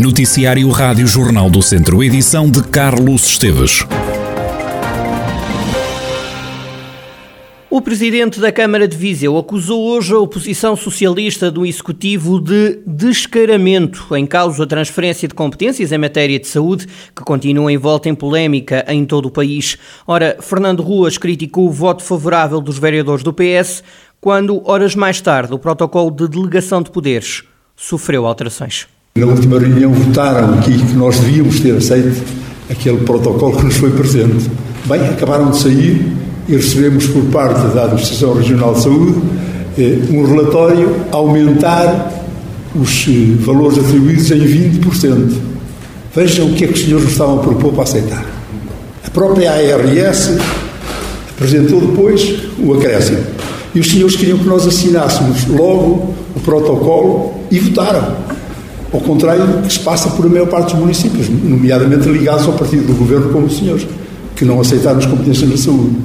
Noticiário Rádio Jornal do Centro, edição de Carlos Esteves. O presidente da Câmara de Viseu acusou hoje a oposição socialista do executivo de descaramento em causa a transferência de competências em matéria de saúde, que continua envolta em polémica em todo o país. Ora, Fernando Ruas criticou o voto favorável dos vereadores do PS, quando, horas mais tarde, o protocolo de delegação de poderes sofreu alterações. Na última reunião votaram aqui que nós devíamos ter aceito aquele protocolo que nos foi presente. Bem, acabaram de sair e recebemos por parte da Administração Regional de Saúde eh, um relatório a aumentar os eh, valores atribuídos em 20%. Vejam o que é que os senhores nos estavam a propor para aceitar. A própria ARS apresentou depois o acréscimo. E os senhores queriam que nós assinássemos logo o protocolo e votaram. Ao contrário do que se passa por a maior parte dos municípios, nomeadamente ligados ao partido do governo, como os senhores, que não aceitaram as competências na saúde.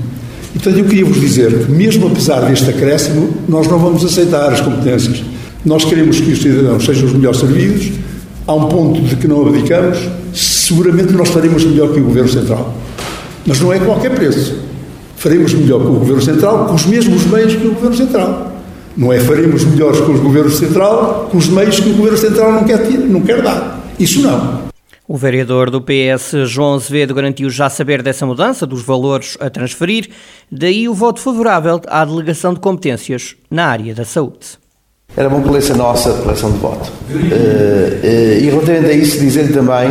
E, portanto, eu queria vos dizer que, mesmo apesar deste acréscimo, nós não vamos aceitar as competências. Nós queremos que os cidadãos sejam os melhores servidos, há um ponto de que não abdicamos, seguramente nós faremos melhor que o Governo Central. Mas não é a qualquer preço. Faremos melhor que o Governo Central, com os mesmos meios que o Governo Central. Não é faremos melhores com o Governo Central, com os meios que o Governo Central não quer, não quer dar. Isso não. O vereador do PS, João Azevedo, garantiu já saber dessa mudança dos valores a transferir, daí o voto favorável à delegação de competências na área da saúde. Era bom que lesse a nossa declaração de voto. Uh, uh, e relativamente a isso, dizer também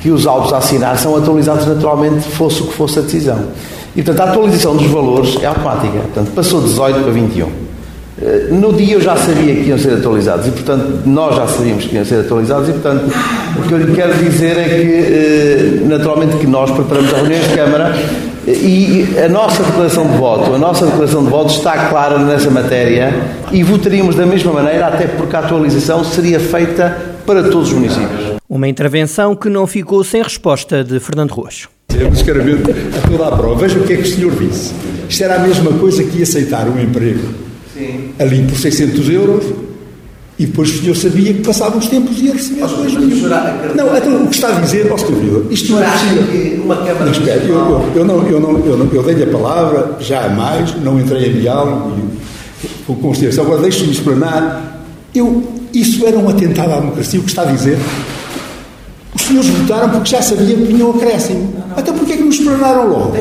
que os autos a assinar são atualizados naturalmente, fosse o que fosse a decisão. E, portanto, a atualização dos valores é automática. Portanto, passou de 18 para 21. Eh, no dia eu já sabia que iam ser atualizados e, portanto, nós já sabíamos que iam ser atualizados e, portanto, o que eu lhe quero dizer é que, eh, naturalmente, que nós preparamos a reunião de Câmara e a nossa declaração de voto, a nossa declaração de voto está clara nessa matéria e votaríamos da mesma maneira, até porque a atualização seria feita para todos os municípios. Uma intervenção que não ficou sem resposta de Fernando Rocha. Temos que a toda a prova. Veja o que é que o senhor disse. Isto era a mesma coisa que aceitar um emprego Sim. ali por 600 euros e depois o senhor sabia que passavam os tempos e ia receber os 2 milhões. Não, então o que está a dizer, ó senhor, isto não é possível. Uma Câmara não, espera, eu, eu, eu, não, eu, não, eu, não, eu dei-lhe a palavra, já mais, não entrei em diálogo com consideração. Agora deixe-me explanar. Eu, isso era um atentado à democracia, o que está a dizer. Os senhores votaram porque já sabiam que tinham acréscimo. Até porque é que nos explanaram logo?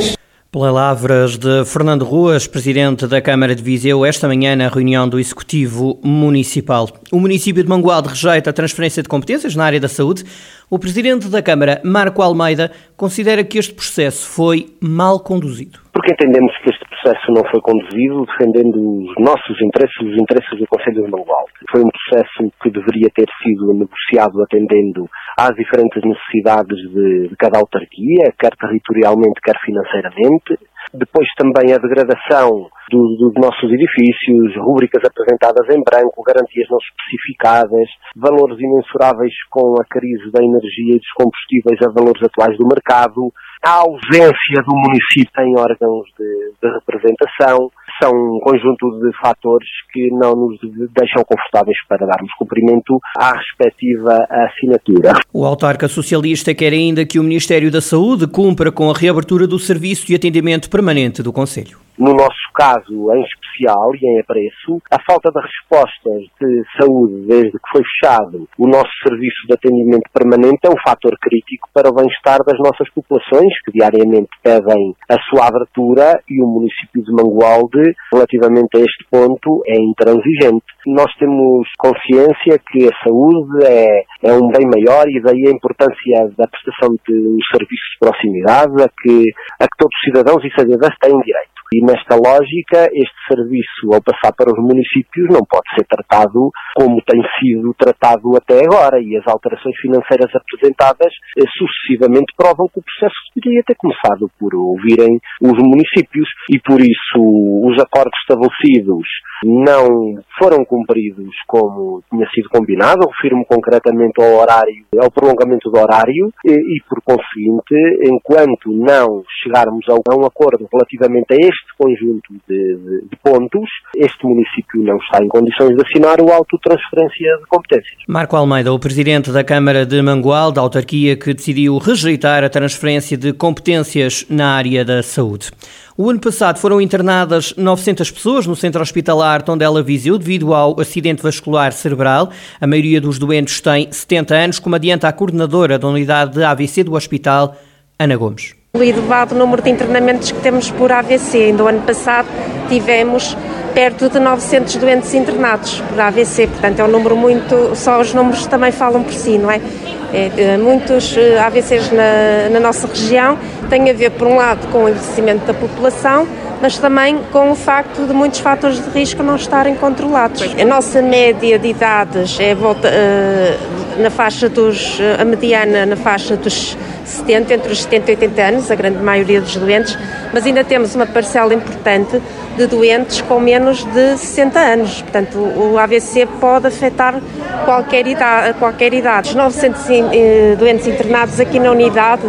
Palavras de Fernando Ruas, presidente da Câmara de Viseu, esta manhã na reunião do Executivo Municipal. O município de Mangualde rejeita a transferência de competências na área da saúde. O presidente da Câmara, Marco Almeida, considera que este processo foi mal conduzido. Porque entendemos que processo não foi conduzido defendendo os nossos interesses, os interesses do Conselho Mangualde. Foi um processo que deveria ter sido negociado atendendo às diferentes necessidades de, de cada autarquia, quer territorialmente, quer financeiramente. Depois também a degradação do, dos nossos edifícios, rúbricas apresentadas em branco, garantias não especificadas, valores imensuráveis com a crise da energia e dos combustíveis a valores atuais do mercado, a ausência do município em órgãos de, de representação, são um conjunto de fatores que não nos deixam confortáveis para darmos cumprimento à respectiva assinatura. O autarca socialista quer ainda que o Ministério da Saúde cumpra com a reabertura do serviço de atendimento permanente do Conselho. No nosso caso, em especial e em apreço, a falta de respostas de saúde desde que foi fechado o nosso serviço de atendimento permanente é um fator crítico para o bem-estar das nossas populações, que diariamente pedem a sua abertura e o município de Mangualde, relativamente a este ponto, é intransigente. Nós temos consciência que a saúde é, é um bem maior e daí a importância da prestação de serviços de proximidade a que, a que todos os cidadãos e cidadãs têm direito. E nesta lógica, este serviço, ao passar para os municípios, não pode ser tratado como tem sido tratado até agora. E as alterações financeiras apresentadas eh, sucessivamente provam que o processo deveria ter começado por ouvirem os municípios e por isso os acordos estabelecidos não foram cumpridos como tinha sido combinado, refiro-me concretamente ao horário, ao prolongamento do horário e, e, por conseguinte, enquanto não chegarmos a um acordo relativamente a este conjunto de, de, de pontos, este município não está em condições de assinar o auto transferência de competências. Marco Almeida, o presidente da Câmara de Mangual, da autarquia que decidiu rejeitar a transferência de competências na área da saúde. O ano passado foram internadas 900 pessoas no centro hospitalar Tondela Viseu devido ao acidente vascular cerebral. A maioria dos doentes tem 70 anos, como adianta a coordenadora da unidade de AVC do hospital, Ana Gomes. O elevado número de internamentos que temos por AVC. Ainda o ano passado tivemos perto de 900 doentes internados por AVC, portanto é um número muito. Só os números também falam por si, não é? É, é, muitos eh, AVCs na, na, nossa região têm a ver, por um lado, com o envelhecimento da população, mas também com o facto de muitos fatores de risco não estarem controlados. A nossa média de idades é volta, uh, na faixa dos, eh, a mediana na faixa dos 70, entre os 70 e 80 anos, a grande maioria dos doentes, mas ainda temos uma parcela importante de doentes com menos de 60 anos. Portanto, o AVC pode afetar qualquer idade. Qualquer idade. Os 900 eh, doentes internados aqui na unidade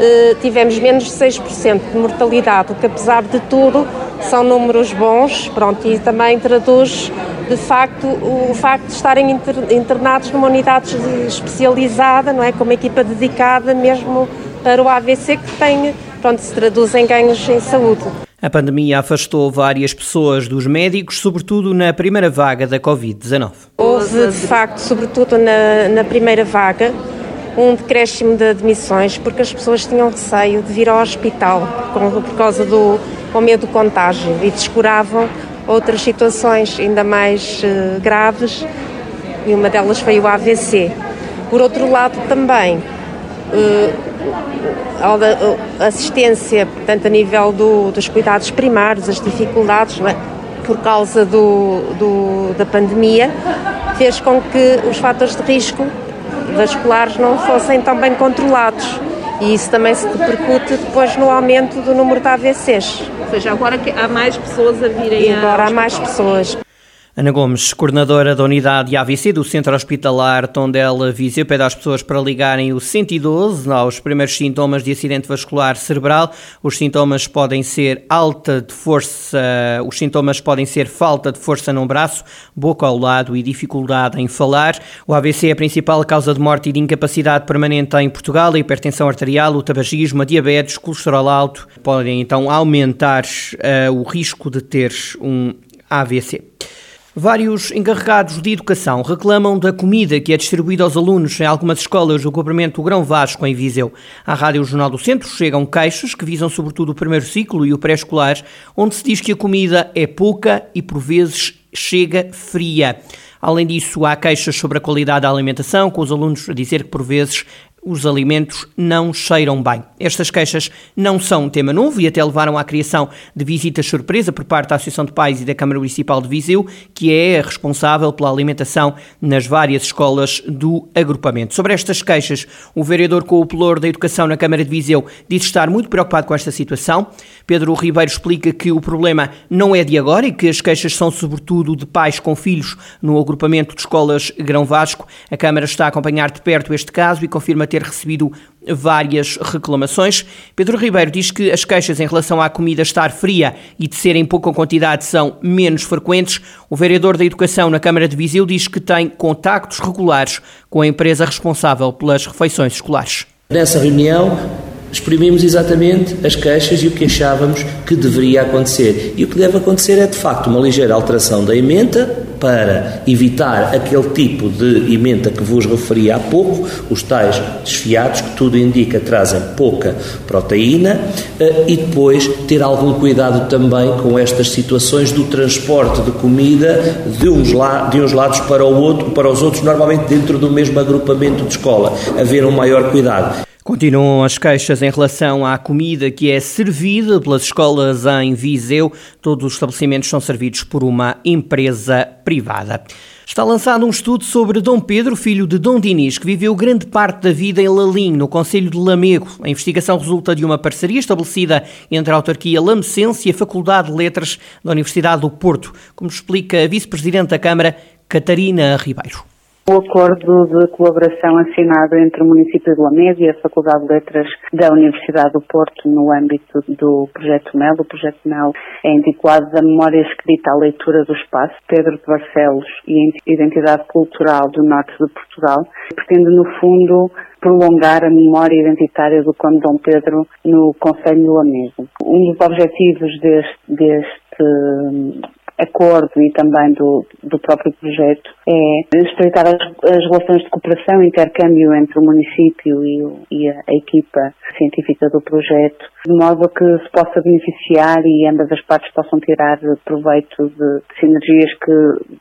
eh, tivemos menos de 6% de mortalidade, o que apesar de tudo são números bons, pronto, e também traduz de facto o facto de estarem internados numa unidade especializada, não é, com uma equipa dedicada mesmo para o AVC que tem, pronto, se traduz em ganhos em saúde. A pandemia afastou várias pessoas dos médicos, sobretudo na primeira vaga da Covid-19. Houve, de facto, sobretudo na, na primeira vaga, um decréscimo de admissões porque as pessoas tinham receio de vir ao hospital por causa do com medo do contágio e descuravam outras situações ainda mais uh, graves e uma delas foi o AVC. Por outro lado, também uh, a assistência, portanto, a nível do, dos cuidados primários, as dificuldades, é? por causa do, do, da pandemia, fez com que os fatores de risco vasculares não fossem tão bem controlados. E isso também se repercute depois no aumento do número de AVCs. Ou seja, agora há mais pessoas a virem e agora há mais pessoas. Ana Gomes, coordenadora da unidade AVC do Centro Hospitalar Tondela Viseu, pede às pessoas para ligarem o 112 aos primeiros sintomas de acidente vascular cerebral. Os sintomas podem ser alta de força, os sintomas podem ser falta de força num braço, boca ao lado e dificuldade em falar. O AVC é a principal causa de morte e de incapacidade permanente em Portugal. A hipertensão arterial, o tabagismo, a diabetes, colesterol alto podem então aumentar uh, o risco de ter um AVC. Vários encarregados de educação reclamam da comida que é distribuída aos alunos em algumas escolas do comprimento do Grão Vasco, em Viseu. À Rádio Jornal do Centro chegam queixas que visam sobretudo o primeiro ciclo e o pré-escolar, onde se diz que a comida é pouca e por vezes chega fria. Além disso, há queixas sobre a qualidade da alimentação, com os alunos a dizer que por vezes os alimentos não cheiram bem. Estas queixas não são um tema novo e até levaram à criação de visitas surpresa por parte da Associação de Pais e da Câmara Municipal de Viseu, que é responsável pela alimentação nas várias escolas do agrupamento. Sobre estas queixas, o vereador com o pelour da Educação na Câmara de Viseu diz estar muito preocupado com esta situação. Pedro Ribeiro explica que o problema não é de agora e que as queixas são sobretudo de pais com filhos no agrupamento de escolas Grão Vasco. A Câmara está a acompanhar de perto este caso e confirma ter recebido várias reclamações. Pedro Ribeiro diz que as queixas em relação à comida estar fria e de ser em pouca quantidade são menos frequentes. O vereador da Educação na Câmara de Viseu diz que tem contactos regulares com a empresa responsável pelas refeições escolares. Nessa reunião, exprimimos exatamente as queixas e o que achávamos que deveria acontecer. E o que deve acontecer é, de facto, uma ligeira alteração da emenda para evitar aquele tipo de emenda que vos referi há pouco, os tais desfiados, que tudo indica trazem pouca proteína, eh, e depois ter algum cuidado também com estas situações do transporte de comida de uns, la de uns lados para, o outro, para os outros, normalmente dentro do mesmo agrupamento de escola. Haver um maior cuidado. Continuam as queixas em relação à comida que é servida pelas escolas em Viseu. Todos os estabelecimentos são servidos por uma empresa privada. Está lançado um estudo sobre Dom Pedro, filho de Dom Dinis, que viveu grande parte da vida em Lalim, no Conselho de Lamego. A investigação resulta de uma parceria estabelecida entre a autarquia lamecense e a Faculdade de Letras da Universidade do Porto, como explica a vice-presidente da Câmara, Catarina Ribeiro. O acordo de colaboração assinado entre o município de Lamego e a Faculdade de Letras da Universidade do Porto no âmbito do Projeto MEL. O Projeto MEL é intitulado da Memória Escrita à Leitura do Espaço, Pedro de Barcelos e Identidade Cultural do Norte de Portugal. Pretende, no fundo, prolongar a memória identitária do Conde Dom Pedro no Conselho de Lamego. Um dos objetivos deste, deste acordo e também do, do próprio projeto é estreitar as, as, relações de cooperação e intercâmbio entre o município e, o, e a, a, equipa científica do projeto, de modo a que se possa beneficiar e ambas as partes possam tirar proveito de, de sinergias que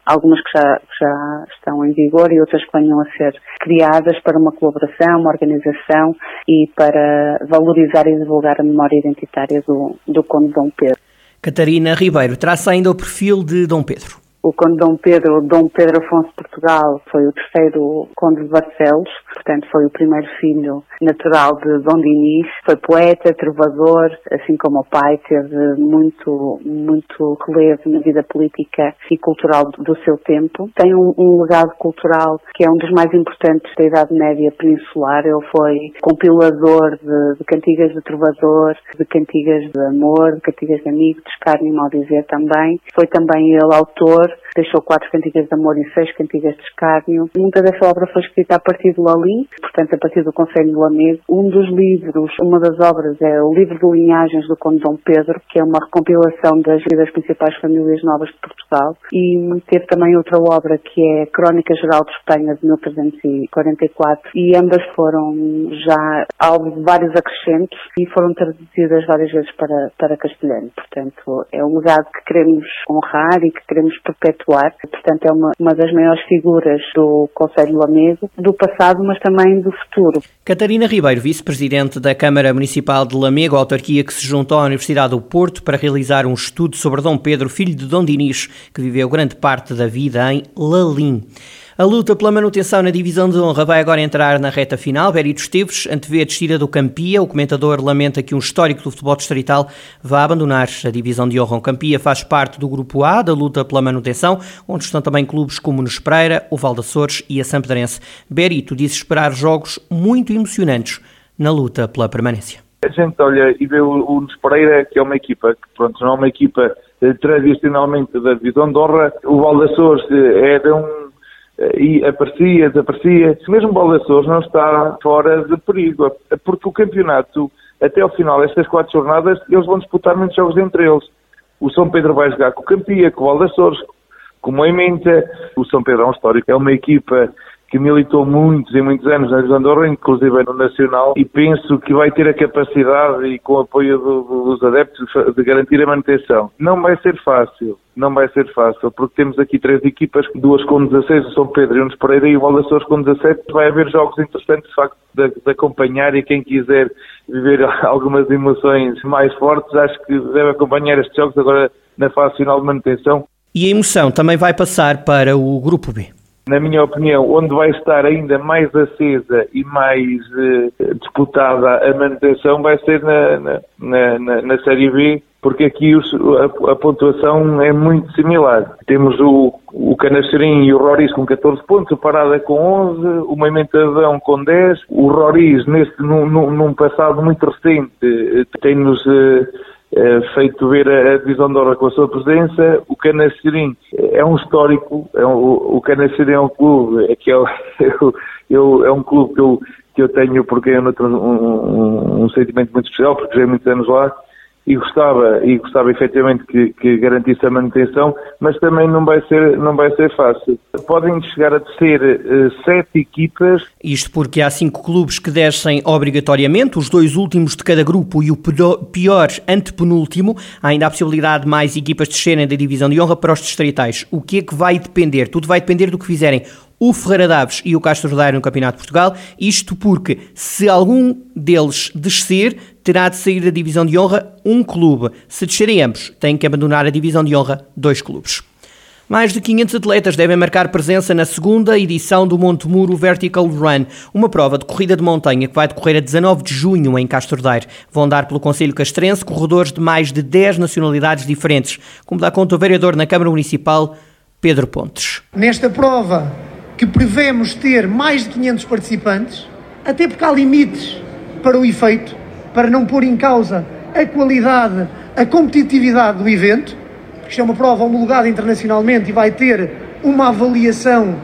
algumas que já, já estão em vigor e outras que venham a ser criadas para uma colaboração, uma organização e para valorizar e divulgar a memória identitária do, do Conde Dom Pedro. Catarina Ribeiro traça ainda o perfil de Dom Pedro. O Conde Dom Pedro, Dom Pedro Afonso de Portugal, foi o terceiro Conde de Barcelos, portanto foi o primeiro filho natural de Dom Dinis. Foi poeta, trovador, assim como o pai, teve muito, muito relevo na vida política e cultural do seu tempo. Tem um, um legado cultural que é um dos mais importantes da Idade Média peninsular. Ele foi compilador de, de cantigas de trovador, de cantigas de amor, de cantigas de amigo, de escárnio, mal dizer também. Foi também ele autor deixou quatro cantigas de amor e seis cantigas de escárnio. Muita dessa obra foi escrita a partir de Lali, portanto a partir do Conselho de Lamego. Um dos livros, uma das obras é o livro de linhagens do Conde Dom Pedro, que é uma recompilação das, das principais famílias novas de Portugal. E teve também outra obra que é Crónica Geral de Espanha de 1344 e ambas foram já alvo de vários acrescentos e foram traduzidas várias vezes para, para castelhano. Portanto, é um legado que queremos honrar e que queremos perpetuar. Portanto, é uma, uma das maiores figuras do Conselho Lamego, do passado, mas também do futuro. Catarina Ribeiro, vice-presidente da Câmara Municipal de Lamego, autarquia que se juntou à Universidade do Porto para realizar um estudo sobre Dom Pedro, filho de Dom Dinis, que viveu grande parte da vida em Lalim. A luta pela manutenção na divisão de honra vai agora entrar na reta final. Berito Esteves antevê a descida do Campia. O comentador lamenta que um histórico do futebol distrital vá abandonar a divisão de honra. O Campia faz parte do grupo A da luta pela manutenção, onde estão também clubes como o Nespreira, o Valdaçores e a Sampedrense. Berito diz esperar jogos muito emocionantes na luta pela permanência. A gente olha e vê o, o Nespreira, que é uma equipa que, pronto, não é uma equipa eh, tradicionalmente da divisão de honra. O Valdaçores eh, é de um e aparecia, desaparecia. Mesmo o Açores não está fora de perigo, porque o campeonato, até ao final destas quatro jornadas, eles vão disputar muitos jogos entre eles. O São Pedro vai jogar com o Campia, com o Açores, com o Ementa. O São Pedro é um histórico, é uma equipa que militou muitos e muitos anos na Andorra, inclusive no Nacional, e penso que vai ter a capacidade e com o apoio do, dos adeptos de garantir a manutenção. Não vai ser fácil, não vai ser fácil, porque temos aqui três equipas, duas com 16, o São Pedro e o Pereira e o Valdaçores com 17. Vai haver jogos interessantes, de facto, de, de acompanhar e quem quiser viver algumas emoções mais fortes, acho que deve acompanhar estes jogos agora na fase final de manutenção. E a emoção também vai passar para o Grupo B na minha opinião, onde vai estar ainda mais acesa e mais uh, disputada a manutenção vai ser na, na, na, na Série B, porque aqui os, a, a, pontuação é muito similar. Temos o, o Canacerim e o Roriz com 14 pontos, o Parada com 11, o Moimentadão com 10. O Roriz, neste, num, num passado muito recente, eh, tem-nos... É, feito ver a, divisão de honra com a sua presença. O Canacerim é um histórico, é um, o Canacerim é um clube, é, que é, eu, eu, é um clube que eu, que eu tenho porque eu um, um, um sentimento muito especial, porque já há muitos anos lá e gostava, e gostava efetivamente que, que, garantisse a manutenção, mas também não vai ser, não vai ser fácil. Podem chegar a ser uh, sete equipas. Isto porque há cinco clubes que descem obrigatoriamente, os dois últimos de cada grupo e o pior antepenúltimo. Há ainda a possibilidade de mais equipas descerem da divisão de honra para os distritais. O que é que vai depender? Tudo vai depender do que fizerem o Ferreira Daves e o Castro Daire no Campeonato de Portugal. Isto porque, se algum deles descer, terá de sair da divisão de honra um clube. Se descerem ambos, têm que abandonar a divisão de honra dois clubes. Mais de 500 atletas devem marcar presença na segunda edição do Monte Muro Vertical Run, uma prova de corrida de montanha que vai decorrer a 19 de junho em Castro Daire. Vão dar pelo Conselho Castrense corredores de mais de 10 nacionalidades diferentes, como dá conta o vereador na Câmara Municipal, Pedro Pontes. Nesta prova, que prevemos ter mais de 500 participantes, até porque há limites para o efeito, para não pôr em causa a qualidade, a competitividade do evento, isto é uma prova homologada internacionalmente e vai ter uma avaliação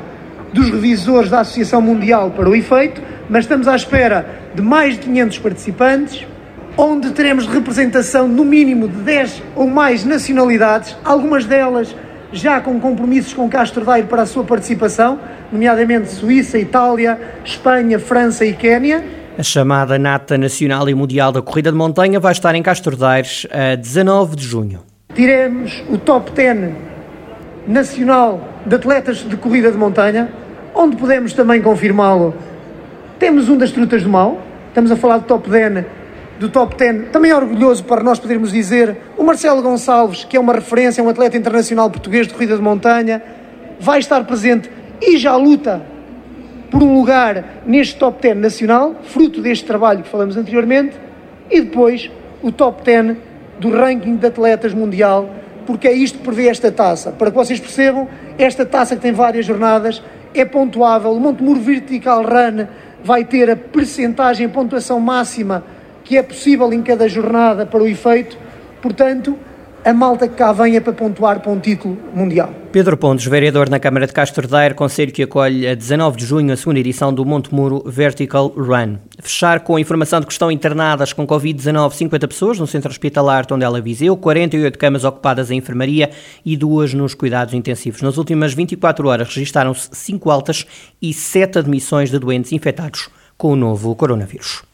dos revisores da Associação Mundial para o efeito, mas estamos à espera de mais de 500 participantes, onde teremos representação no mínimo de 10 ou mais nacionalidades, algumas delas já com compromissos com Castro Daire para a sua participação, nomeadamente Suíça, Itália, Espanha, França e Quénia. A chamada Nata Nacional e Mundial da Corrida de Montanha vai estar em Castro Daire a 19 de junho tiremos o top 10 nacional de atletas de corrida de montanha, onde podemos também confirmá-lo. Temos um das trutas do mal, estamos a falar do top 10, do top 10, também é orgulhoso para nós podermos dizer, o Marcelo Gonçalves, que é uma referência, um atleta internacional português de corrida de montanha, vai estar presente e já luta por um lugar neste top 10 nacional, fruto deste trabalho que falamos anteriormente, e depois o top 10 do ranking de atletas mundial, porque é isto que prevê esta taça. Para que vocês percebam, esta taça que tem várias jornadas é pontuável. O Montemuro Vertical Run vai ter a percentagem, a pontuação máxima que é possível em cada jornada para o efeito. Portanto, a malta que cá venha para pontuar para um título mundial. Pedro Pontes, vereador na Câmara de Castro Daire, conselho que acolhe a 19 de junho a segunda edição do Monte Muro Vertical Run. Fechar com a informação de que estão internadas com Covid-19 50 pessoas no centro hospitalar Tondela Viseu, 48 camas ocupadas em enfermaria e duas nos cuidados intensivos. Nas últimas 24 horas registaram-se 5 altas e 7 admissões de doentes infectados com o novo coronavírus.